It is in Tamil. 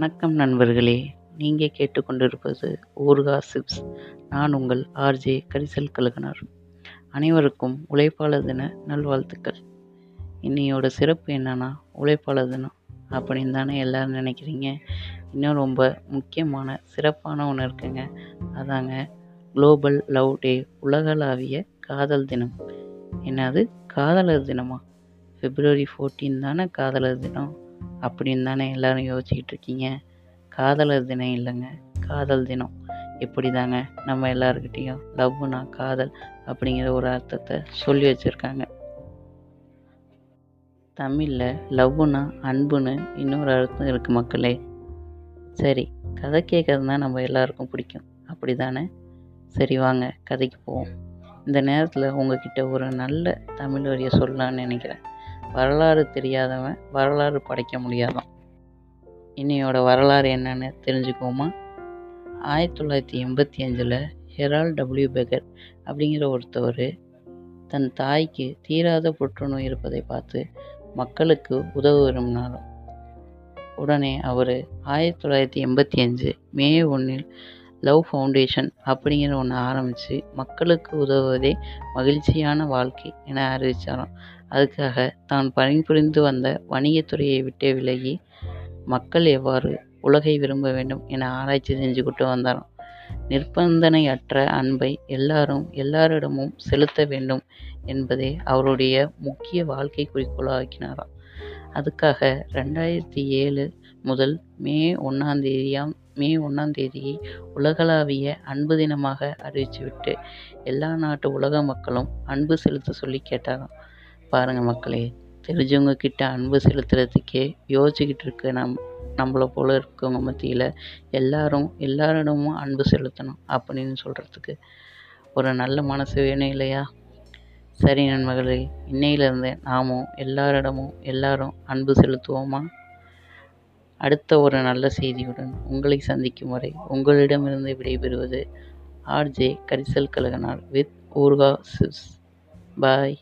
வணக்கம் நண்பர்களே. நீங்கள் கேட்டுக்கொண்டிருப்பது ஊர்கா சிப்ஸ். நான் உங்கள் ஆர்ஜே கரிசல் கழுகனார். அனைவருக்கும் உழைப்பாளர் தின நல்வாழ்த்துக்கள். இன்னையோட சிறப்பு என்னன்னா உழைப்பாளர் தினம் அப்படின்னு தானே எல்லோரும் நினைக்கிறீங்க. இன்னும் ரொம்ப முக்கியமான சிறப்பான ஒன்று இருக்குங்க. அதாங்க குளோபல் லவ் டே உலகளாவிய காதல் தினம். என்னது? காதலர் தினமா? பிப்ரவரி ஃபோர்டீன் தானே காதலர் தினம். அப்படின்னு தானே எல்லோரும் யோசிச்சுக்கிட்டு இருக்கீங்க? காதலர் தினம் இல்லைங்க. காதல் தினம். இப்படி தாங்க நம்ம எல்லாருக்கிட்டேயும் லவ்னா காதல் அப்படிங்கிற ஒரு அர்த்தத்தை சொல்லி வச்சுருக்காங்க. தமிழில் லவ்னா அன்புன்னு இன்னொரு அர்த்தம் இருக்குது மக்களே. சரி கதை கேட்கறது தான் நம்ம எல்லாருக்கும் பிடிக்கும். அப்படி தானே சரி வாங்க கதைக்கு போவோம். இந்த நேரத்தில் உங்ககிட்ட ஒரு நல்ல தமிழ் வரியை சொல்லலான்னு நினைக்கிறேன். வரலாறு தெரியாதவன் வரலாறு படைக்க முடியாதான். இன்னையோட வரலாறு என்னன்னு தெரிஞ்சுக்குவோமா? ஆயிரத்தி தொள்ளாயிரத்தி எண்பத்தி அஞ்சில் ஹெரால் டபிள்யூ பெகர் அப்படிங்கிற ஒருத்தவர் தன் தாய்க்கு தீராத புற்றுநோய் இருப்பதை பார்த்து மக்களுக்கு உதவ விரும்பினாலும் உடனே அவர் ஆயிரத்தி தொள்ளாயிரத்தி எண்பத்தி அஞ்சு மே ஒன்றில் லவ் ஃபவுண்டேஷன் அப்படிங்கிற ஒன்று ஆரம்பித்து மக்களுக்கு உதவுவதே மகிழ்ச்சியான வாழ்க்கை என அறிவித்தாராம் அதுக்காக தான் பணிபுரிந்து வந்த வணிகத்துறையை விட்டு விலகி மக்கள் எவ்வாறு உலகை விரும்ப வேண்டும் என ஆராய்ச்சி செஞ்சுக்கிட்டு வந்தாராம். நிர்பந்தனையற்ற அன்பை எல்லாரும் எல்லாரிடமும் செலுத்த வேண்டும் என்பதே அவருடைய முக்கிய வாழ்க்கை குறிக்கோளாக்கினாராம். அதுக்காக ரெண்டாயிரத்தி ஏழு முதல் மே ஒன்றாம் தேதியாம் மே ஒன்றாம் தேதியை உலகளாவிய அன்பு தினமாக அறிவிச்சுவிட்டு எல்லா நாட்டு உலக மக்களும் அன்பு செலுத்த சொல்லி கேட்டாராம் பாருங்கள் மக்களே தெரிஞ்சவங்க கிட்ட அன்பு செலுத்துறதுக்கே யோசிச்சுக்கிட்டு இருக்க நம் நம்மளை போல் இருக்கவங்க மத்தியில் எல்லாரும் எல்லாரிடமும் அன்பு செலுத்தணும் அப்படின்னு சொல்கிறதுக்கு ஒரு நல்ல மனசு வேணும் இல்லையா? சரி நண்பர்களே இன்னையிலேருந்து நாமும் எல்லாரிடமும் எல்லாரும் அன்பு செலுத்துவோமா? அடுத்த ஒரு நல்ல செய்தியுடன் உங்களை சந்திக்கும் வரை உங்களிடமிருந்து விடைபெறுவது ஆர்ஜே கரிசல் கழகனார் வித் ஊர்கா சிப்ஸ் பாய்.